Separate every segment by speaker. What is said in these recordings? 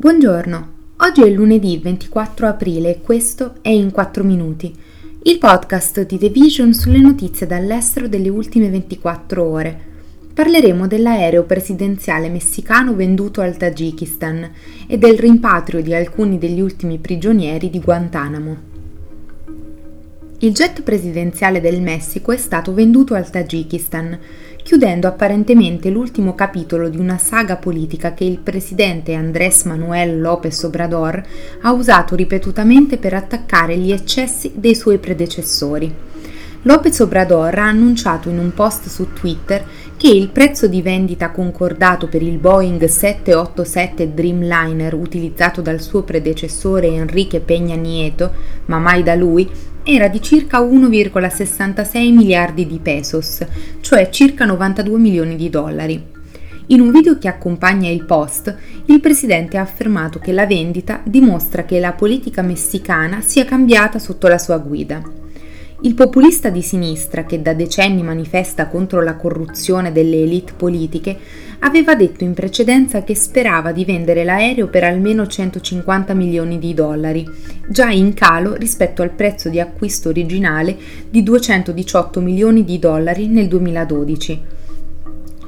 Speaker 1: Buongiorno, oggi è lunedì 24 aprile e questo è In 4 Minuti, il podcast di The Vision sulle notizie dall'estero delle ultime 24 ore. Parleremo dell'aereo presidenziale messicano venduto al Tagikistan e del rimpatrio di alcuni degli ultimi prigionieri di Guantanamo. Il jet presidenziale del Messico è stato venduto al Tagikistan chiudendo apparentemente l'ultimo capitolo di una saga politica che il presidente Andrés Manuel López Obrador ha usato ripetutamente per attaccare gli eccessi dei suoi predecessori. López Obrador ha annunciato in un post su Twitter che il prezzo di vendita concordato per il Boeing 787 Dreamliner utilizzato dal suo predecessore Enrique Peña Nieto, ma mai da lui, era di circa 1,66 miliardi di pesos, cioè circa 92 milioni di dollari. In un video che accompagna il post, il presidente ha affermato che la vendita dimostra che la politica messicana sia cambiata sotto la sua guida. Il populista di sinistra, che da decenni manifesta contro la corruzione delle elite politiche, aveva detto in precedenza che sperava di vendere l'aereo per almeno 150 milioni di dollari, già in calo rispetto al prezzo di acquisto originale di 218 milioni di dollari nel 2012.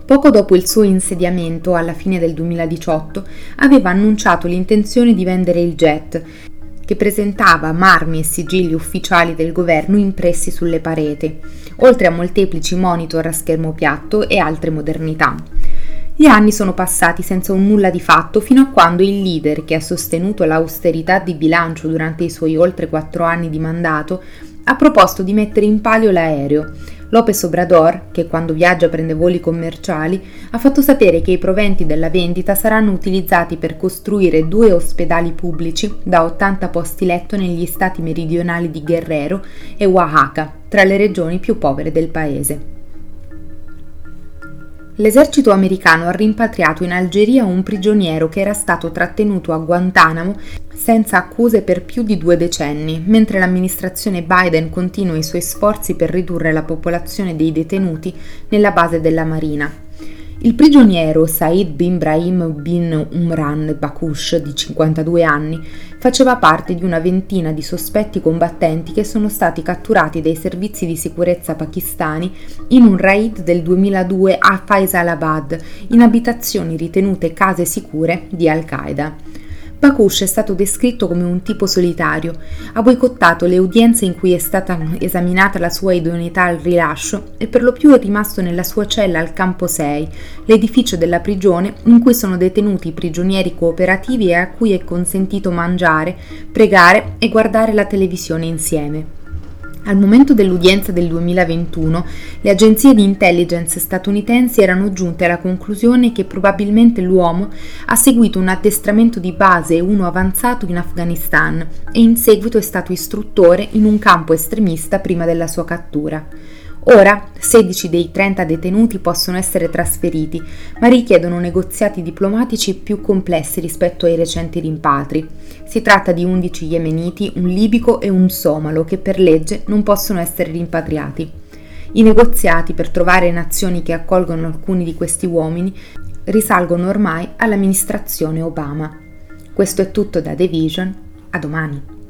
Speaker 1: Poco dopo il suo insediamento, alla fine del 2018, aveva annunciato l'intenzione di vendere il jet che presentava marmi e sigilli ufficiali del governo impressi sulle pareti, oltre a molteplici monitor a schermo piatto e altre modernità. Gli anni sono passati senza un nulla di fatto fino a quando il leader, che ha sostenuto l'austerità di bilancio durante i suoi oltre quattro anni di mandato, ha proposto di mettere in palio l'aereo, Lopez Obrador, che quando viaggia prende voli commerciali, ha fatto sapere che i proventi della vendita saranno utilizzati per costruire due ospedali pubblici da 80 posti letto negli stati meridionali di Guerrero e Oaxaca, tra le regioni più povere del paese. L'esercito americano ha rimpatriato in Algeria un prigioniero che era stato trattenuto a Guantanamo senza accuse per più di due decenni, mentre l'amministrazione Biden continua i suoi sforzi per ridurre la popolazione dei detenuti nella base della Marina. Il prigioniero Said bin Brahim bin Umran Bakush, di 52 anni, faceva parte di una ventina di sospetti combattenti che sono stati catturati dai servizi di sicurezza pakistani in un raid del 2002 a Faisalabad, in abitazioni ritenute case sicure di Al-Qaeda. Bakush è stato descritto come un tipo solitario, ha boicottato le udienze in cui è stata esaminata la sua idoneità al rilascio e per lo più è rimasto nella sua cella al campo 6, l'edificio della prigione in cui sono detenuti i prigionieri cooperativi e a cui è consentito mangiare, pregare e guardare la televisione insieme. Al momento dell'udienza del 2021, le agenzie di intelligence statunitensi erano giunte alla conclusione che probabilmente l'uomo ha seguito un addestramento di base e uno avanzato in Afghanistan e in seguito è stato istruttore in un campo estremista prima della sua cattura. Ora 16 dei 30 detenuti possono essere trasferiti, ma richiedono negoziati diplomatici più complessi rispetto ai recenti rimpatri. Si tratta di 11 yemeniti, un libico e un somalo che per legge non possono essere rimpatriati. I negoziati per trovare nazioni che accolgono alcuni di questi uomini risalgono ormai all'amministrazione Obama. Questo è tutto da The Vision, a domani.